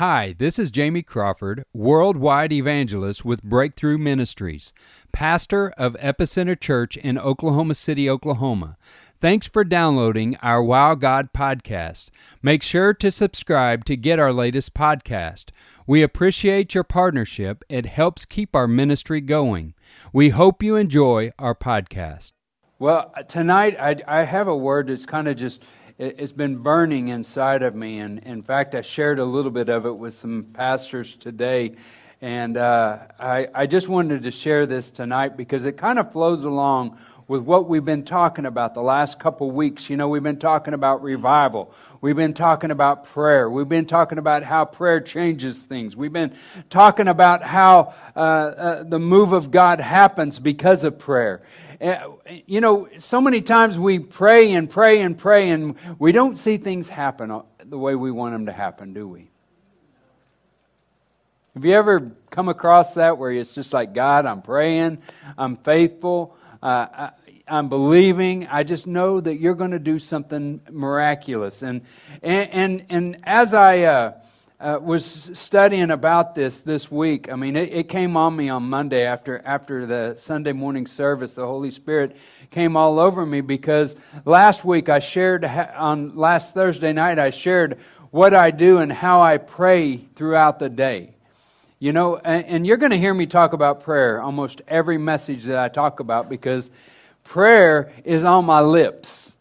Hi, this is Jamie Crawford, worldwide evangelist with Breakthrough Ministries, pastor of Epicenter Church in Oklahoma City, Oklahoma. Thanks for downloading our Wow God podcast. Make sure to subscribe to get our latest podcast. We appreciate your partnership, it helps keep our ministry going. We hope you enjoy our podcast. Well, tonight I, I have a word that's kind of just it's been burning inside of me. And in fact, I shared a little bit of it with some pastors today. And uh, I, I just wanted to share this tonight because it kind of flows along with what we've been talking about the last couple weeks. You know, we've been talking about revival. We've been talking about prayer. We've been talking about how prayer changes things. We've been talking about how uh, uh, the move of God happens because of prayer. Uh, you know, so many times we pray and pray and pray, and we don't see things happen the way we want them to happen, do we? Have you ever come across that where it's just like, God, I'm praying, I'm faithful, uh, I, am believing, I just know that you're going to do something miraculous. And, and, and, and as I. Uh, uh, was studying about this this week. I mean, it, it, came on me on Monday after after the Sunday morning service. The Holy Spirit came all over me because last week I shared on last Thursday night I shared what I do and how I pray throughout the day. You know, and, and you're going to hear me talk about prayer almost every message that I talk about because prayer is on my lips.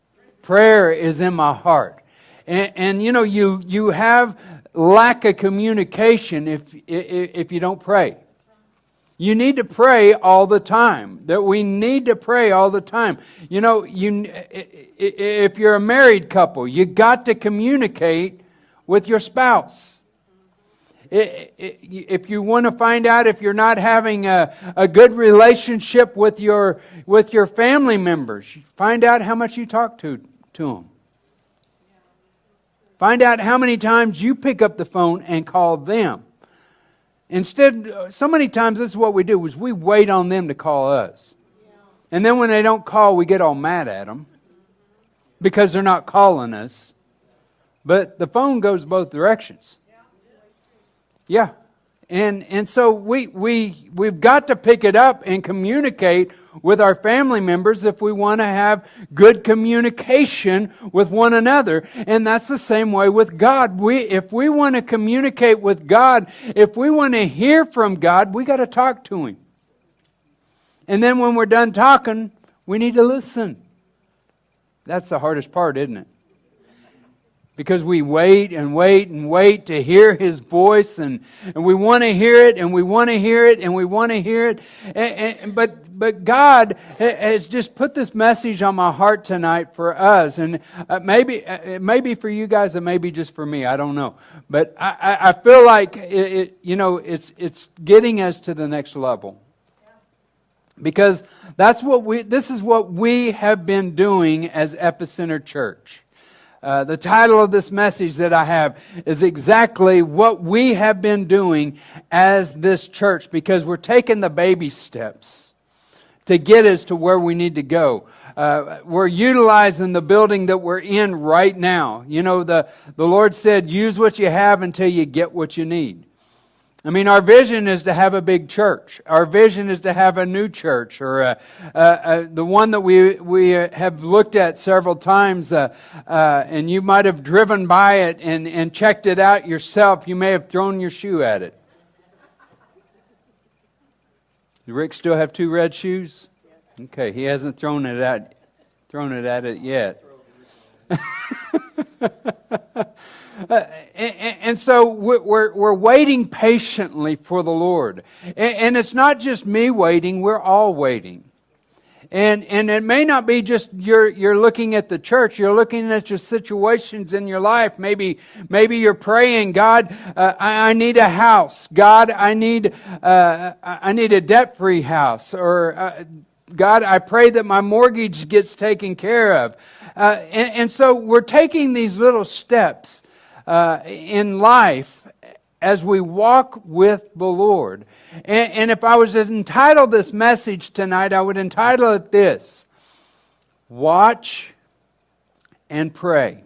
Prayer is in my heart. And, and you know, you you have lack of communication if, if you don't pray. You need to pray all the time. That we need to pray all the time. You know, you if you're a married couple, you got to communicate with your spouse. If you want to find out if you're not having a, a good relationship with your with your family members, find out how much you talk to to them. Find out how many times you pick up the phone and call them. Instead, so many times this is what we do is we wait on them to call us. And then when they don't call, we get all mad at them because they're not calling us. But the phone goes both directions. Yeah. And, and so we, we, we've got to pick it up and communicate with our family members if we want to have good communication with one another. And that's the same way with God. We, if we want to communicate with God, if we want to hear from God, we got to talk to Him. And then when we're done talking, we need to listen. That's the hardest part, isn't it? Because we wait and wait and wait to hear his voice and, and we want to hear it and we want to hear it and we want to hear it. And, and, but but god has just put this message on my heart tonight for us. And uh, maybe uh, maybe for you guys and maybe just for me. I don't know. But i, I feel like it, it, you know it's it's getting us to the next level. Because that's what we this is what we have been doing as epicenter church uh, the title of this message that I have is exactly what we have been doing as this church because we're taking the baby steps to get us to where we need to go. Uh, we're utilizing the building that we're in right now. You know, the, the Lord said, use what you have until you get what you need. I mean, our vision is to have a big church. Our vision is to have a new church, or a, a, a, the one that we we have looked at several times. Uh, uh, and you might have driven by it and, and checked it out yourself. You may have thrown your shoe at it. Does Rick still have two red shoes? Okay, he hasn't thrown it at thrown it at it yet. Uh, and, and, so we're, we're waiting patiently for the Lord. And, and, it's not just me waiting, we're all waiting. And, and it may not be just you're, you're looking at the church, you're looking at your situations in your life. Maybe, maybe you're praying, God, uh, I, I, need a house. God, I need, uh, I need a debt free house. Or, uh, God, I pray that my mortgage gets taken care of. Uh, and, and so we're taking these little steps uh, in life as we walk with the Lord. And, and if I was to entitle this message tonight, I would entitle it this Watch and Pray.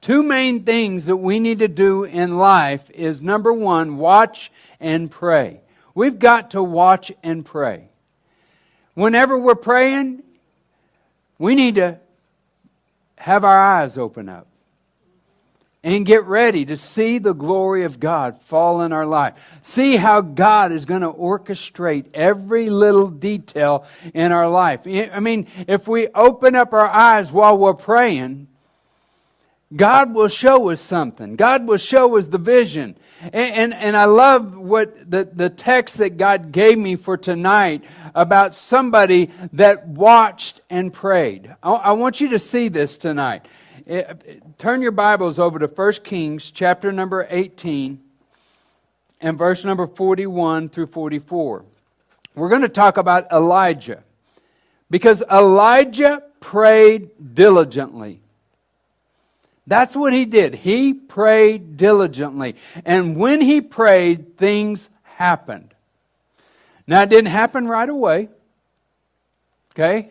two main things that we need to do in life is number one, watch and pray. We've got to watch and pray. Whenever we're praying, we need to have our eyes open up and get ready to see the glory of God fall in our life. See how God is going to orchestrate every little detail in our life. I mean, if we open up our eyes while we're praying, God will show us something. God will show us the vision. And, and, and, I love what the, the text that God gave me for tonight about somebody that watched and prayed. I, I want you to see this tonight. It, eh, turn your Bibles over to 1 Kings chapter number 18 and verse number 41 through 44. We're going to talk about Elijah because Elijah prayed diligently. That's what he did. He prayed diligently. And when he prayed, things happened. Now, it didn't happen right away. Okay?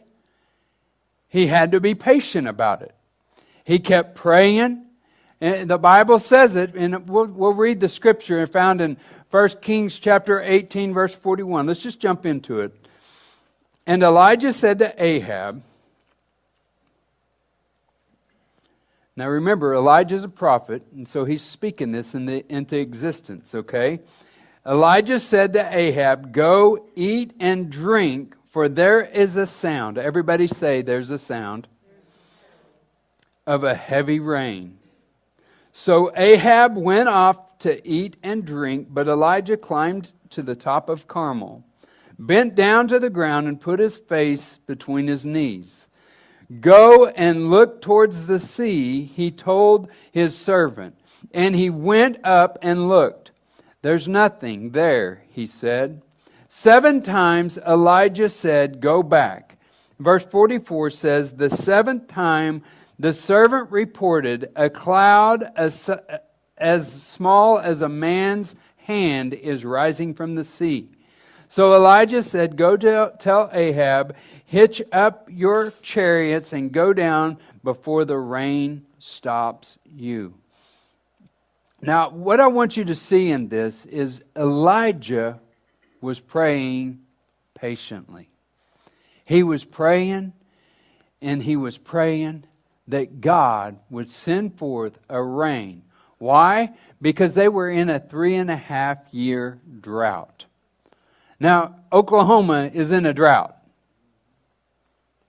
He had to be patient about it. He kept praying. And the Bible says it, and we'll, we'll read the scripture found in 1 Kings chapter 18, verse 41. Let's just jump into it. And Elijah said to Ahab, Now remember, Elijah's a prophet, and so he's speaking this into existence, okay? Elijah said to Ahab, Go eat and drink, for there is a sound. Everybody say, There's a sound of a heavy rain. So Ahab went off to eat and drink, but Elijah climbed to the top of Carmel, bent down to the ground, and put his face between his knees. Go and look towards the sea, he told his servant. And he went up and looked. There's nothing there, he said. Seven times Elijah said, Go back. Verse 44 says, The seventh time the servant reported, A cloud as, as small as a man's hand is rising from the sea. So Elijah said, Go tell Ahab, Hitch up your chariots and go down before the rain stops you. Now, what I want you to see in this is Elijah was praying patiently. He was praying and he was praying that God would send forth a rain. Why? Because they were in a three and a half year drought. Now, Oklahoma is in a drought.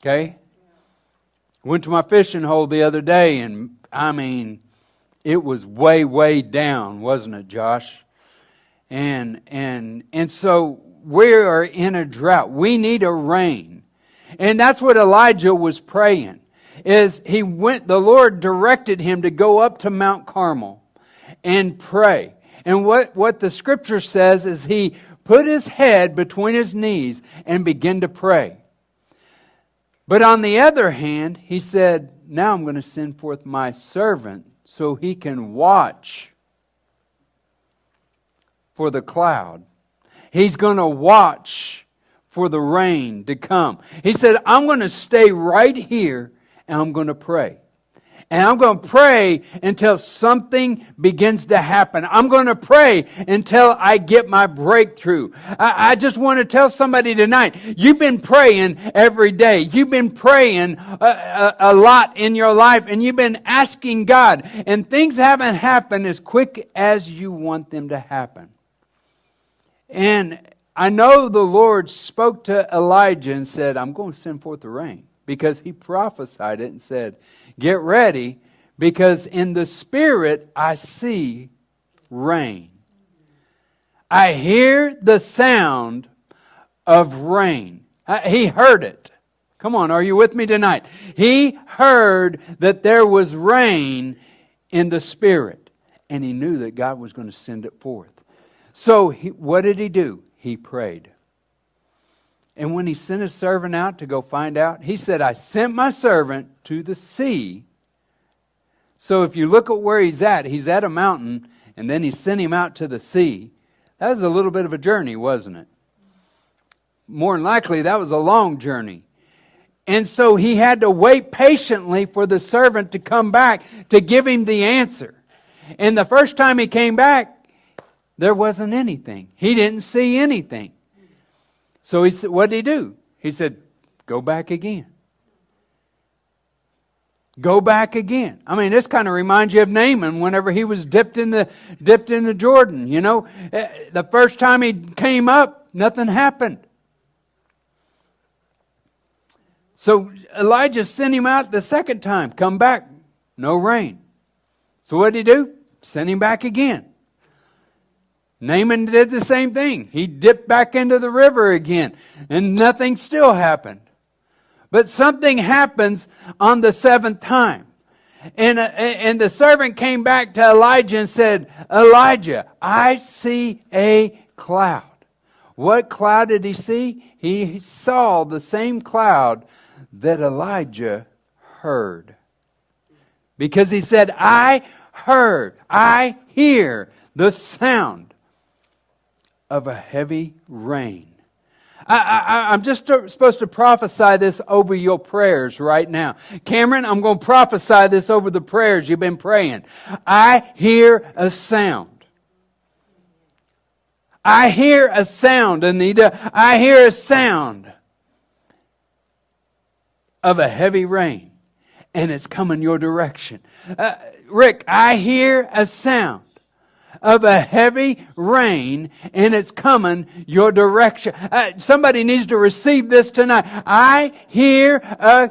Okay? Went to my fishing hole the other day, and I mean, it was way, way down, wasn't it, Josh? And and and so we are in a drought. We need a rain. And that's what Elijah was praying. Is he went the Lord directed him to go up to Mount Carmel and pray. And what, what the scripture says is he put his head between his knees and begin to pray. But on the other hand, he said, Now I'm going to send forth my servant so he can watch for the cloud. He's going to watch for the rain to come. He said, I'm going to stay right here and I'm going to pray. And I'm going to pray until something begins to happen. I'm going to pray until I get my breakthrough. I, I just want to tell somebody tonight, you've been praying every day. You've been praying a, a, a lot in your life and you've been asking God and things haven't happened as quick as you want them to happen. And I know the Lord spoke to Elijah and said, I'm going to send forth the rain because he prophesied it and said, Get ready because in the Spirit I see rain. I hear the sound of rain. Uh, he heard it. Come on, are you with me tonight? He heard that there was rain in the Spirit, and he knew that God was going to send it forth. So, he, what did he do? He prayed. And when he sent his servant out to go find out, he said, I sent my servant to the sea. So if you look at where he's at, he's at a mountain, and then he sent him out to the sea. That was a little bit of a journey, wasn't it? More than likely, that was a long journey. And so he had to wait patiently for the servant to come back to give him the answer. And the first time he came back, there wasn't anything. He didn't see anything. So he said, What did he do? He said, Go back again. Go back again. I mean, this kind of reminds you of Naaman whenever he was dipped in the dipped in the Jordan. You know, eh, the first time he came up, nothing happened. So Elijah sent him out the second time. Come back, no rain. So what did he do? Send him back again. Naaman did the same thing. He dipped back into the river again, and nothing still happened. But something happens on the seventh time. And, uh, and the servant came back to Elijah and said, Elijah, I see a cloud. What cloud did he see? He saw the same cloud that Elijah heard. Because he said, I heard, I hear the sound of a heavy rain. I, am just supposed to prophesy this over your prayers right now. Cameron, I'm going to prophesy this over the prayers you've been praying. I hear a sound. I hear a sound, Anita. I hear a sound of a heavy rain, and it's coming your direction. Uh, Rick, I hear a sound of a heavy rain and it's coming your direction. Uh, somebody needs to receive this tonight. I hear a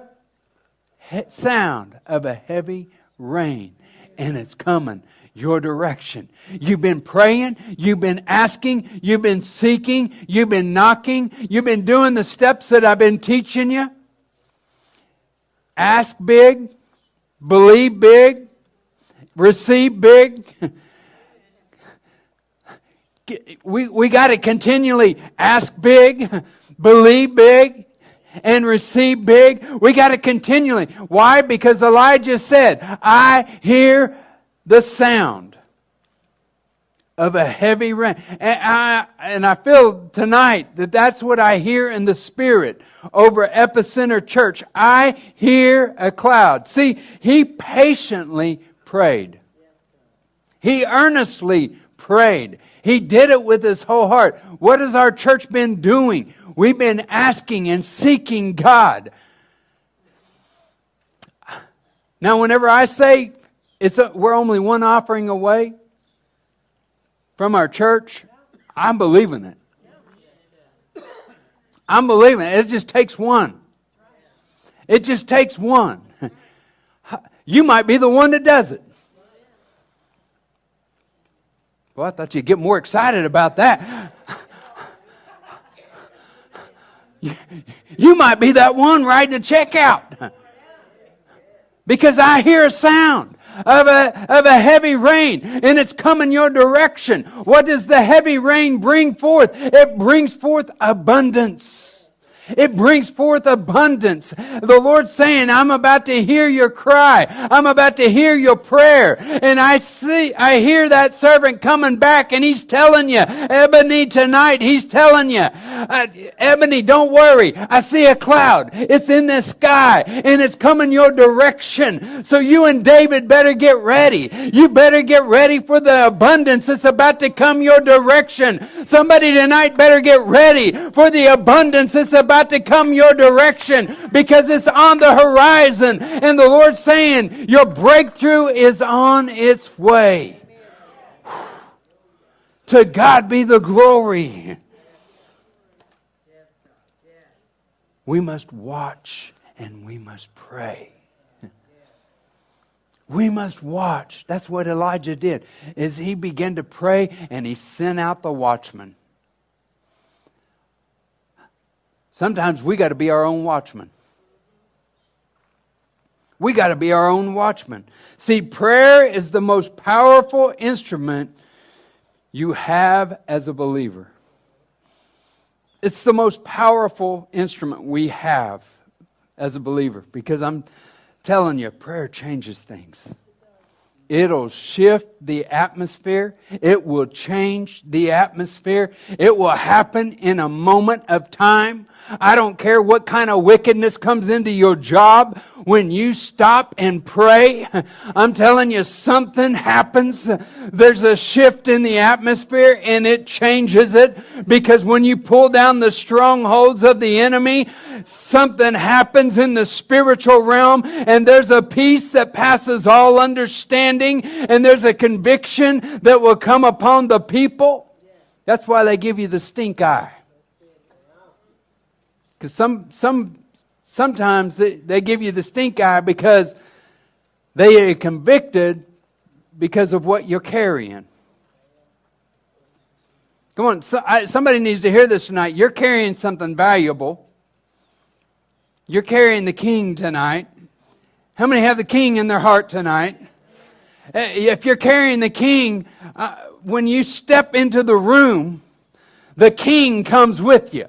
he- sound of a heavy rain and it's coming your direction. You've been praying, you've been asking, you've been seeking, you've been knocking, you've been doing the steps that I've been teaching you. Ask big, believe big, receive big. We, we got to continually ask big, believe big, and receive big. We got to continually. Why? Because Elijah said, I hear the sound of a heavy rain. And I, and I feel tonight that that's what I hear in the Spirit over Epicenter Church. I hear a cloud. See, he patiently prayed. He earnestly prayed. He did it with his whole heart. What has our church been doing? We've been asking and seeking God. Now, whenever I say it's a, we're only one offering away from our church, I'm believing it. I'm believing it. It just takes one. It just takes one. You might be the one that does it. Well, I thought you'd get more excited about that. You might be that one right to check out. Because I hear a sound of a, of a heavy rain and it's coming your direction. What does the heavy rain bring forth? It brings forth abundance. It brings forth abundance. The Lord's saying, I'm about to hear your cry. I'm about to hear your prayer. And I see, I hear that servant coming back and he's telling you, Ebony, tonight, he's telling you, uh, Ebony, don't worry. I see a cloud. It's in the sky and it's coming your direction. So you and David better get ready. You better get ready for the abundance that's about to come your direction. Somebody tonight better get ready for the abundance that's about about to come your direction because it's on the horizon. And the Lord's saying, Your breakthrough is on its way. To God be the glory. We must watch and we must pray. We must watch. That's what Elijah did. Is he began to pray and he sent out the watchman. Sometimes we got to be our own watchman. We got to be our own watchman. See, prayer is the most powerful instrument you have as a believer. It's the most powerful instrument we have as a believer because I'm telling you, prayer changes things. It'll shift the atmosphere. It will change the atmosphere. It will happen in a moment of time. I don't care what kind of wickedness comes into your job. When you stop and pray, I'm telling you, something happens. There's a shift in the atmosphere and it changes it because when you pull down the strongholds of the enemy, something happens in the spiritual realm and there's a peace that passes all understanding and there's a conviction that will come upon the people. That's why they give you the stink eye. Because some, some, sometimes they, they give you the stink eye because they are convicted because of what you're carrying. Come on, so, I, somebody needs to hear this tonight. You're carrying something valuable. You're carrying the king tonight. How many have the king in their heart tonight? Eh, if you're carrying the king, uh, when you step into the room, the king comes with you.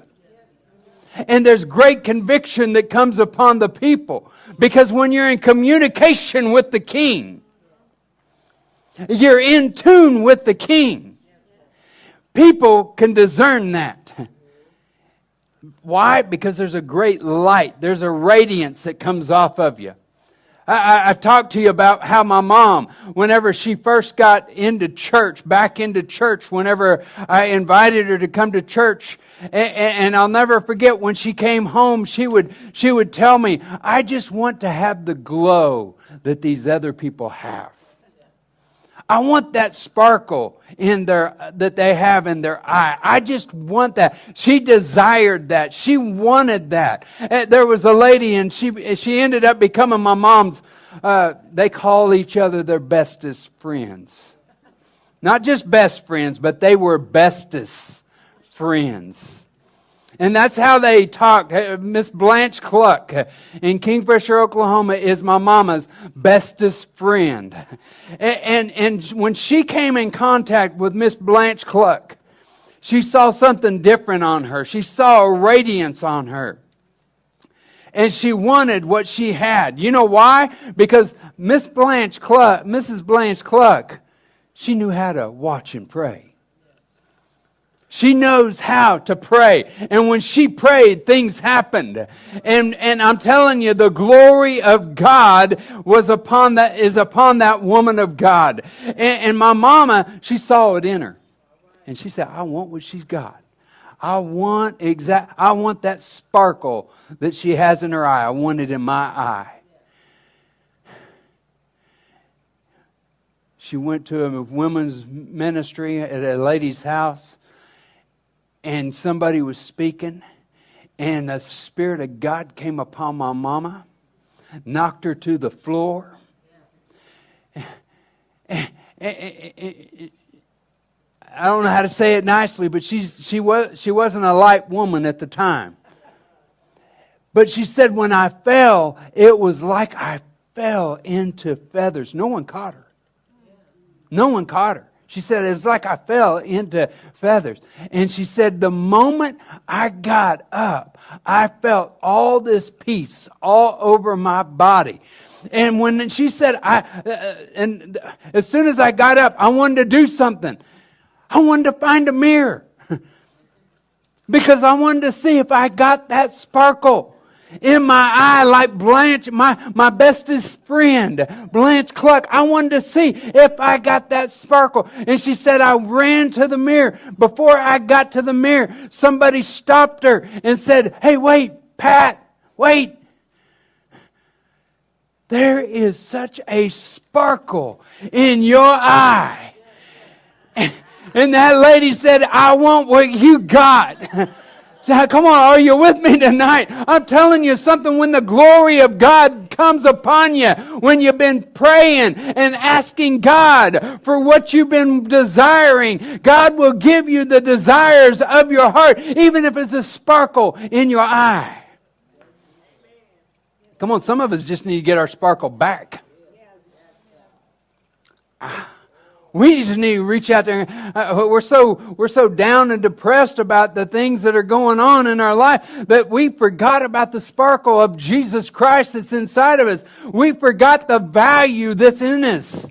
And there's great conviction that comes upon the people. Because when you're in communication with the king, you're in tune with the king. People can discern that. Why? Because there's a great light, there's a radiance that comes off of you. I, have talked to you about how my mom, whenever she first got into church, back into church, whenever I invited her to come to church, and, and I'll never forget when she came home, she would, she would tell me, I just want to have the glow that these other people have. I want that sparkle in their that they have in their eye. I just want that. She desired that. She wanted that. Eh, there was a lady, and she she ended up becoming my mom's. Uh, they call each other their bestest friends, not just best friends, but they were bestest friends. And that's how they talk. Miss Blanche Cluck in Kingfisher, Oklahoma is my mama's bestest friend. And, and, and when she came in contact with Miss Blanche Cluck, she saw something different on her. She saw a radiance on her. And she wanted what she had. You know why? Because Miss Blanche Cluck, Mrs. Blanche Cluck, she knew how to watch and pray. She knows how to pray. And when she prayed, things happened. And, and I'm telling you, the glory of God was upon that, is upon that woman of God. And, and my mama, she saw it in her. And she said, I want what she's got. I want exact, I want that sparkle that she has in her eye. I want it in my eye. She went to a women's ministry at a lady's house and somebody was speaking, and the Spirit of God came upon my mama, knocked her to the floor. I don't know how to say it nicely, but she's, she, was, she wasn't a light woman at the time. But she said, when I fell, it was like I fell into feathers. No one caught her. No one caught her. She said, it was like I fell into feathers. And she said, the moment I got up, I felt all this peace all over my body. And when she said, I, uh, and as soon as I got up, I wanted to do something. I wanted to find a mirror because I wanted to see if I got that sparkle in my eye like Blanche, my, my bestest friend, Blanche Cluck. I wanted to see if I got that sparkle. And she said, I ran to the mirror. Before I got to the mirror, somebody stopped her and said, Hey, wait, Pat, wait. There is such a sparkle in your eye. And that lady said, I want what you got. Come on, are you with me tonight? I'm telling you something when the glory of God comes upon you, when you've been praying and asking God for what you've been desiring, God will give you the desires of your heart, even if it's a sparkle in your eye. Come on, some of us just need to get our sparkle back. Ah. We just need to reach out there. Uh, we're so we're so down and depressed about the things that are going on in our life that we forgot about the sparkle of Jesus Christ that's inside of us. We forgot the value that's in us.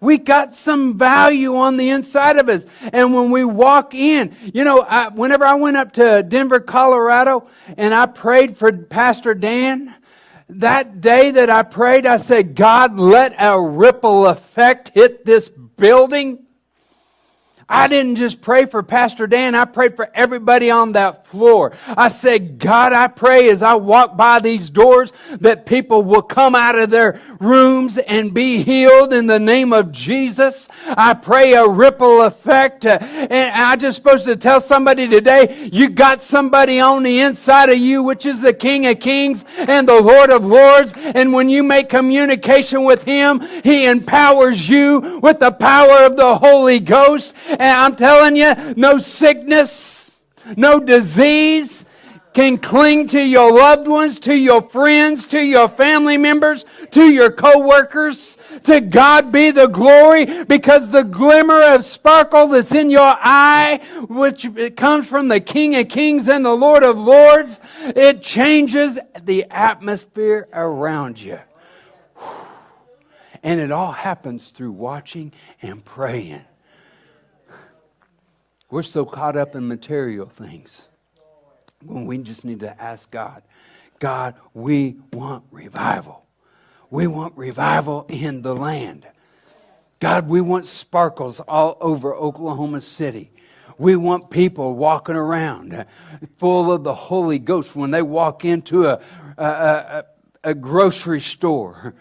We got some value on the inside of us. And when we walk in, you know, I, whenever I went up to Denver, Colorado, and I prayed for Pastor Dan, that day that I prayed, I said, God, let a ripple effect hit this building. I didn't just pray for Pastor Dan, I prayed for everybody on that floor. I said, God, I pray as I walk by these doors that people will come out of their rooms and be healed in the name of Jesus. I pray a ripple effect. And I just supposed to tell somebody today, you got somebody on the inside of you, which is the King of Kings and the Lord of Lords. And when you make communication with Him, He empowers you with the power of the Holy Ghost and I'm telling you, no sickness, no disease can cling to your loved ones, to your friends, to your family members, to your co-workers. To God be the glory because the glimmer of sparkle that's in your eye, which comes from the King of Kings and the Lord of Lords, it changes the atmosphere around you. And it all happens through watching and praying. We're so caught up in material things when we just need to ask God, God, we want revival. We want revival in the land. God, we want sparkles all over Oklahoma City. We want people walking around full of the Holy Ghost when they walk into a, a, a, a grocery store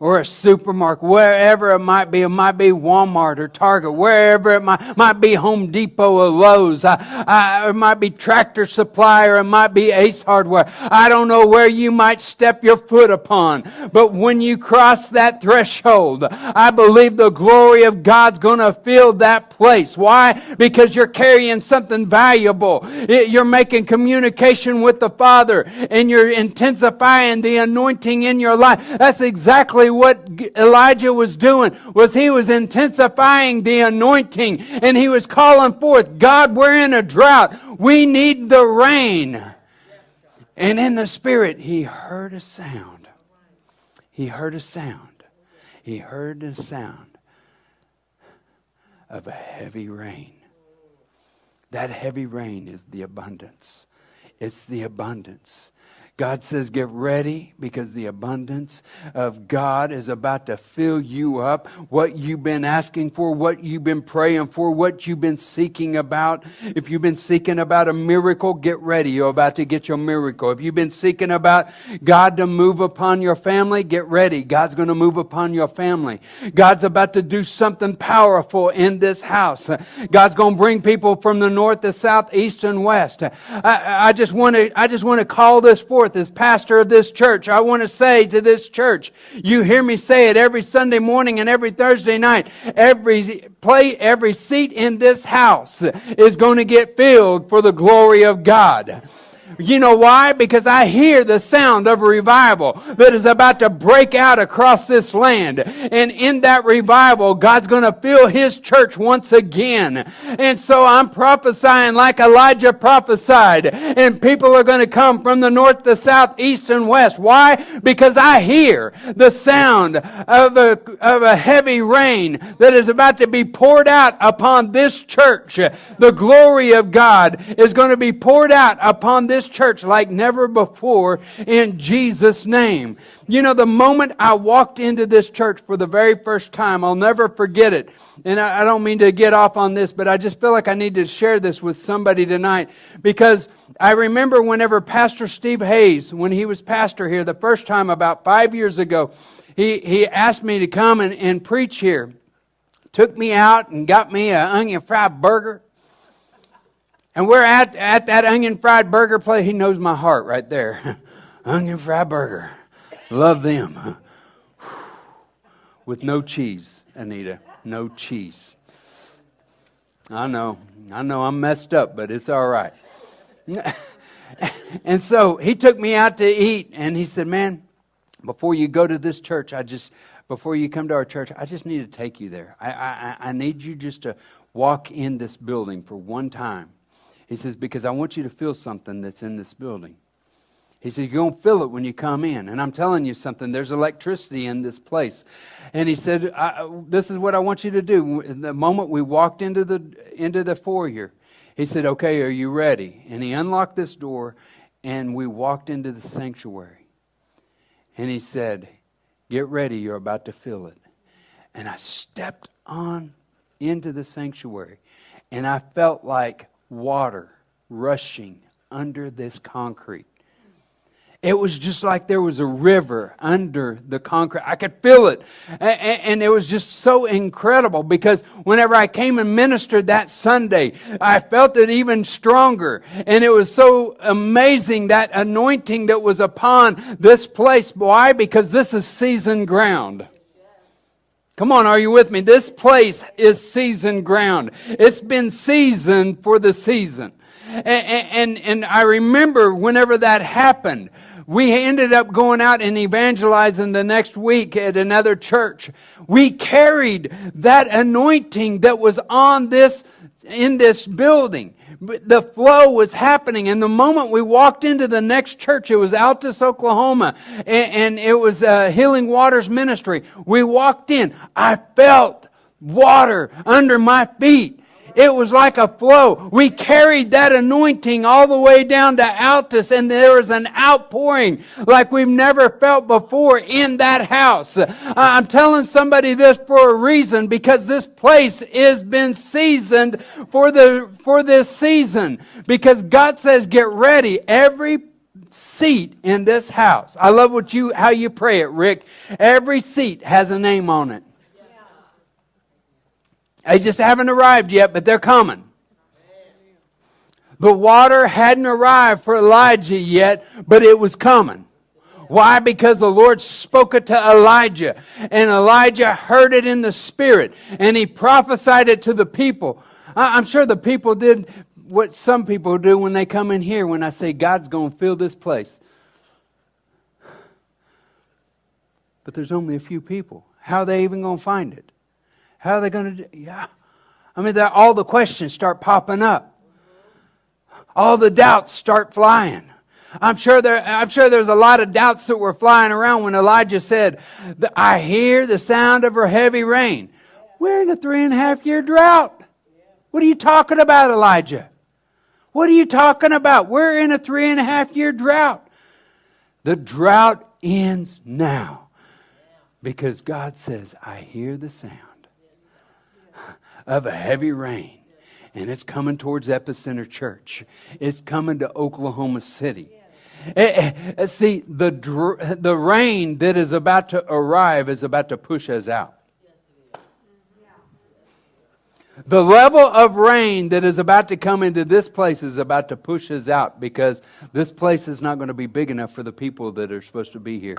or a supermarket, wherever it might be. It might be Walmart or Target, wherever it might, might be Home Depot or Lowe's. I, I, it might be Tractor Supply or it might be Ace Hardware. I don't know where you might step your foot upon. But when you cross that threshold, I believe the glory of God's going to fill that place. Why? Because you're carrying something valuable. You're making communication with the Father and you're intensifying the anointing in your life. That's exactly what Elijah was doing was he was intensifying the anointing and he was calling forth, God, we're in a drought. We need the rain. And in the spirit, he heard a sound. He heard a sound. He heard the sound of a heavy rain. That heavy rain is the abundance. It's the abundance. God says, Get ready because the abundance of God is about to fill you up. What you've been asking for, what you've been praying for, what you've been seeking about. If you've been seeking about a miracle, get ready. You're about to get your miracle. If you've been seeking about God to move upon your family, get ready. God's going to move upon your family. God's about to do something powerful in this house. God's going to bring people from the north, the south, east, and west. I, I just want to, I just want to call this forth forth as pastor of this church, I want to say to this church, you hear me say it every Sunday morning and every Thursday night, every play, every seat in this house is going to get filled for the glory of God. You know why? Because I hear the sound of a revival that is about to break out across this land. And in that revival, God's going to fill His church once again. And so I'm prophesying like Elijah prophesied. And people are going to come from the north, the south, east, and west. Why? Because I hear the sound of a, of a heavy rain that is about to be poured out upon this church. The glory of God is going to be poured out upon this church like never before in Jesus' name. You know, the moment I walked into this church for the very first time, I'll never forget it. And I, I don't mean to get off on this, but I just feel like I need to share this with somebody tonight because I remember whenever Pastor Steve Hayes, when he was pastor here the first time about five years ago, he, he asked me to come and, and preach here. Took me out and got me an onion fried burger and we're at, at that onion fried burger place. He knows my heart right there. onion fried burger. Love them. With no cheese, Anita. No cheese. I know. I know I'm messed up, but it's all right. and so he took me out to eat, and he said, Man, before you go to this church, I just, before you come to our church, I just need to take you there. I, I, I need you just to walk in this building for one time he says, Because I want you to feel something that's in this building. He said, You're going to feel it when you come in. And I'm telling you something, there's electricity in this place. And he said, This is what I want you to do. The moment we walked into the, into the foyer, he said, Okay, are you ready? And he unlocked this door, and we walked into the sanctuary. And he said, Get ready, you're about to feel it. And I stepped on into the sanctuary, and I felt like water rushing under this concrete. It was just like there was a river under the concrete. I could feel it. And it was just so incredible because whenever I came and ministered that Sunday, I felt it even stronger. And it was so amazing that anointing that was upon this place. Why? Because this is seasoned ground. Come on, are you with me? This place is seasoned ground. It's been seasoned for the season. And, and, and I remember whenever that happened, we ended up going out and evangelizing the next week at another church. We carried that anointing that was on this, in this building. The flow was happening. And the moment we walked into the next church, it was Altus, Oklahoma, and, and it was uh, Healing Waters Ministry. We walked in. I felt water under my feet. It was like a flow. We carried that anointing all the way down to Altus, and there was an outpouring like we've never felt before in that house. Uh, I'm telling somebody this for a reason because this place has been seasoned for the for this season. Because God says, "Get ready." Every seat in this house. I love what you how you pray it, Rick. Every seat has a name on it. They just haven't arrived yet, but they're coming. The water hadn't arrived for Elijah yet, but it was coming. Why? Because the Lord spoke it to Elijah, and Elijah heard it in the Spirit, and he prophesied it to the people. I'm sure the people did what some people do when they come in here when I say God's going to fill this place. But there's only a few people. How are they even going to find it? How are they going to do? Yeah. I mean, all the questions start popping up. All the doubts start flying. I'm sure there, I'm sure there's a lot of doubts that were flying around when Elijah said, I hear the sound of a heavy rain. We're in a three and a half year drought. What are you talking about, Elijah? What are you talking about? We're in a three and a half year drought. The drought ends now because God says, I hear the sound of a heavy rain. And it's coming towards Epicenter Church. It's coming to Oklahoma City. Eh, eh, see, the, the rain that is about to arrive is about to push us out. The level of rain that is about to come into this place is about to push us out because this place is not going to be big enough for the people that are supposed to be here.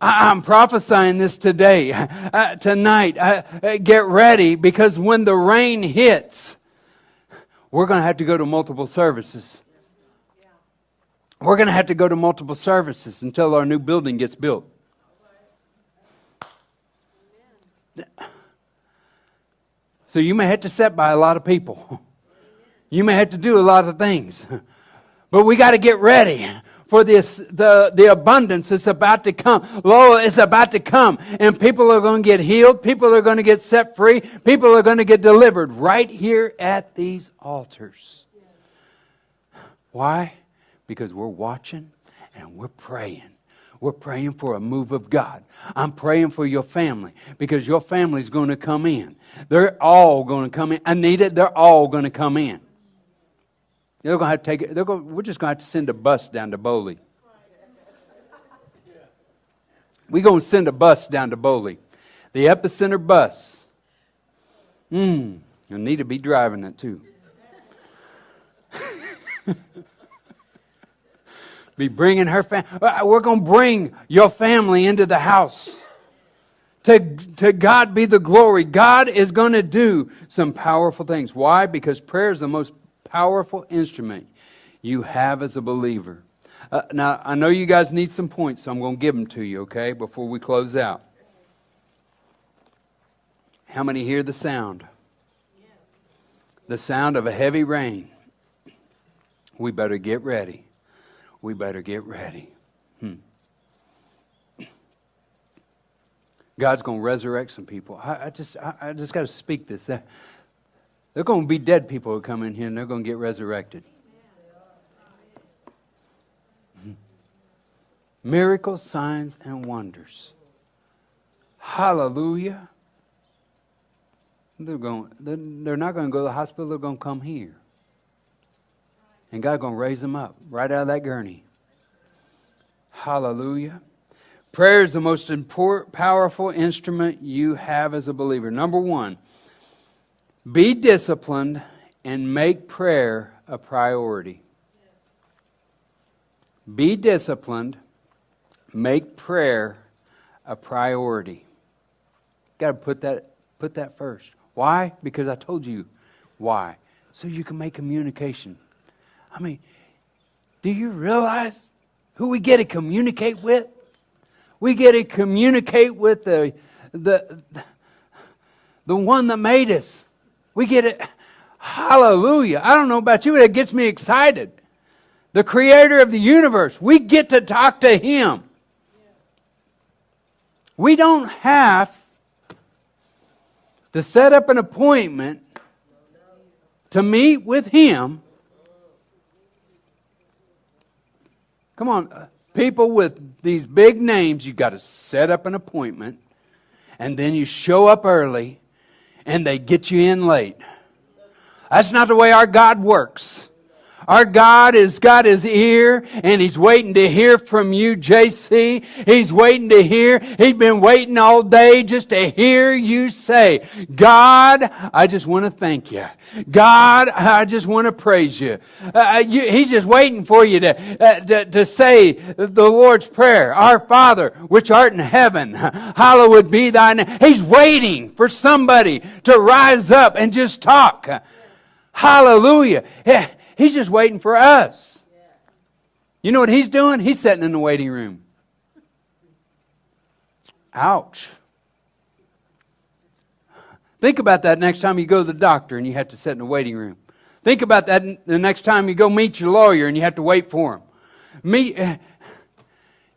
I'm prophesying this today, uh, tonight. Uh, get ready because when the rain hits, we're going to have to go to multiple services. We're going to have to go to multiple services until our new building gets built. So you may have to set by a lot of people. You may have to do a lot of things. But we got to get ready for this, the, the abundance that's about to come. Lo, it's about to come. And people are going to get healed. People are going to get set free. People are going to get delivered right here at these altars. Why? Because we're watching and we're praying. We're praying for a move of God. I'm praying for your family because your family's going to come in. They're all going to come in. Anita, they're all going to come in. They're going to have to take it. They're going, we're just going to have to send a bus down to Boley. We're going to send a bus down to Boley. The epicenter bus. Hmm. I need to be driving it too. be bringing her family. Uh, we're going to bring your family into the house. To, to God be the glory. God is going to do some powerful things. Why? Because prayer is the most powerful instrument you have as a believer. Uh, now, I know you guys need some points, so I'm going to give them to you, okay, before we close out. How many hear the sound? The sound of a heavy rain. We better get ready we better get ready. Hmm. God's going to resurrect some people. I, I just, I, I just got to speak this. They're, they're going to be dead people who come in here and they're going to get resurrected. Miracles, signs, and wonders. Hallelujah. They're going. They're not going to go to the hospital. They're going to come here, and God's going to raise them up right out of that gurney. Hallelujah. Prayer is the most important, powerful instrument you have as a believer. Number one, be disciplined and make prayer a priority. Be disciplined, make prayer a priority. Got to put that put that first. Why? Because I told you why. So you can make communication. I mean, do you realize who we get to communicate with? We get to communicate with the, the, the one that made us. We get it. Hallelujah. I don't know about you, but it gets me excited. The creator of the universe. We get to talk to him. We don't have to set up an appointment to meet with him. Come on, uh, people with these big names, you've got to set up an appointment, and then you show up early, and they get you in late. That's not the way our God works. Our God has got his ear and he's waiting to hear from you, JC. He's waiting to hear. He's been waiting all day just to hear you say, God, I just want to thank you. God, I just want to praise you. Uh, uh, you he's just waiting for you to, uh, to, to say the Lord's Prayer. Our Father, which art in heaven, hallowed be thy name. He's waiting for somebody to rise up and just talk. Hallelujah. He's just waiting for us. You know what he's doing? He's sitting in the waiting room. Ouch. Think about that next time you go to the doctor and you have to sit in the waiting room. Think about that the next time you go meet your lawyer and you have to wait for him. Meet, eh,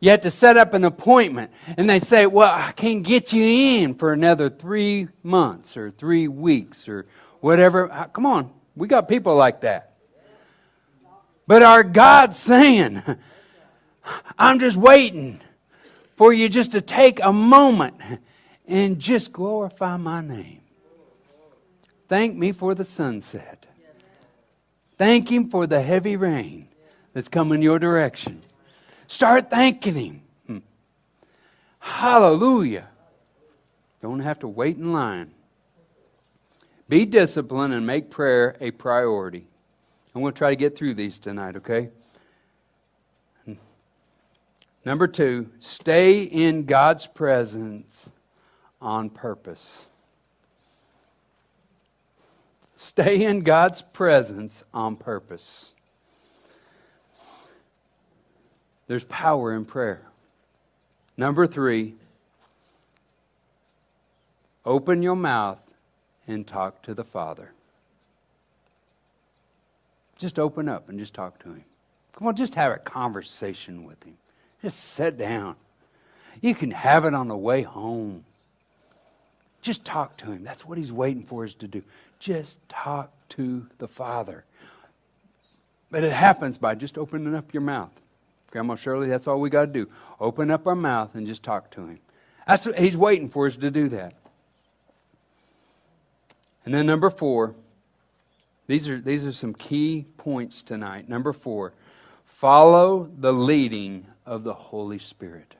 you have to set up an appointment and they say, Well, I can't get you in for another three months or three weeks or whatever. Uh, come on, we got people like that. But our God's saying, I'm just waiting for you just to take a moment and just glorify my name. Thank me for the sunset. Thank Him for the heavy rain that's coming your direction. Start thanking Him. Hmm. Hallelujah. Don't have to wait in line. Be disciplined and make prayer a priority. I'm going to try to get through these tonight, okay? Number two, stay in God's presence on purpose. Stay in God's presence on purpose. There's power in prayer. Number three, open your mouth and talk to the Father. Just open up and just talk to him. Come on, just have a conversation with him. Just sit down. You can have it on the way home. Just talk to him. That's what he's waiting for us to do. Just talk to the Father. But it happens by just opening up your mouth. Grandma Shirley, that's all we got to do. Open up our mouth and just talk to him. That's he's waiting for us to do that. And then number four, these are, these are some key points tonight. Number four, follow the leading of the Holy Spirit.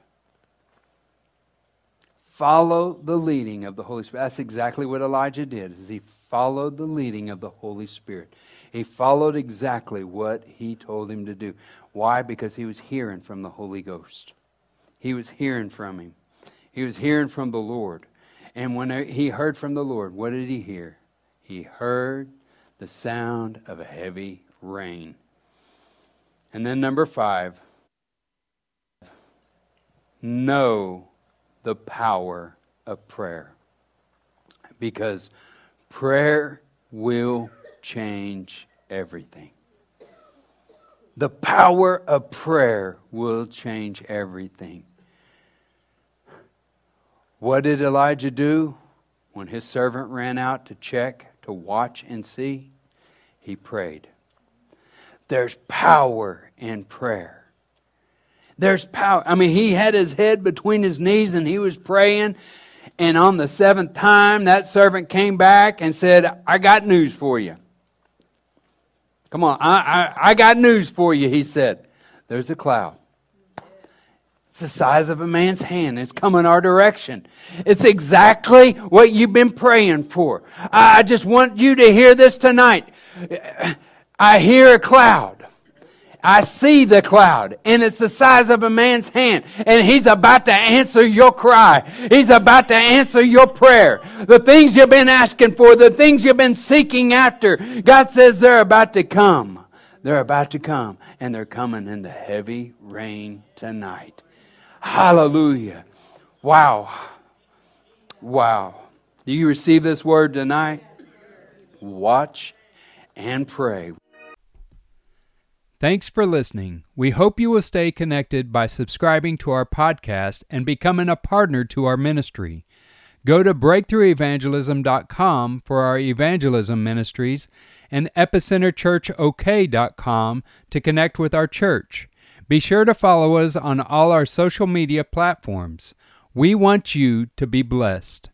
Follow the leading of the Holy Spirit. That's exactly what Elijah did. Is he followed the leading of the Holy Spirit. He followed exactly what he told him to do. Why? Because he was hearing from the Holy Ghost. He was hearing from him. He was hearing from the Lord. And when he heard from the Lord, what did he hear? He heard the sound of a heavy rain. And then number five, know the power of prayer. Because prayer will change everything. The power of prayer will change everything. What did Elijah do when his servant ran out to check, to watch and see? He prayed. There's power in prayer. There's power. I mean, he had his head between his knees and he was praying. And on the seventh time, that servant came back and said, I got news for you. Come on, I, I, I got news for you, he said. There's a cloud. It's the size of a man's hand. It's coming our direction. It's exactly what you've been praying for. I just want you to hear this tonight. I hear a cloud. I see the cloud, and it's the size of a man's hand, and he's about to answer your cry. He's about to answer your prayer. The things you've been asking for, the things you've been seeking after, God says they're about to come. They're about to come, and they're coming in the heavy rain tonight. Hallelujah. Wow. Wow. Do you receive this word tonight? Watch and pray. Thanks for listening. We hope you will stay connected by subscribing to our podcast and becoming a partner to our ministry. Go to breakthroughevangelism.com for our evangelism ministries and epicenterchurchok.com to connect with our church. Be sure to follow us on all our social media platforms. We want you to be blessed.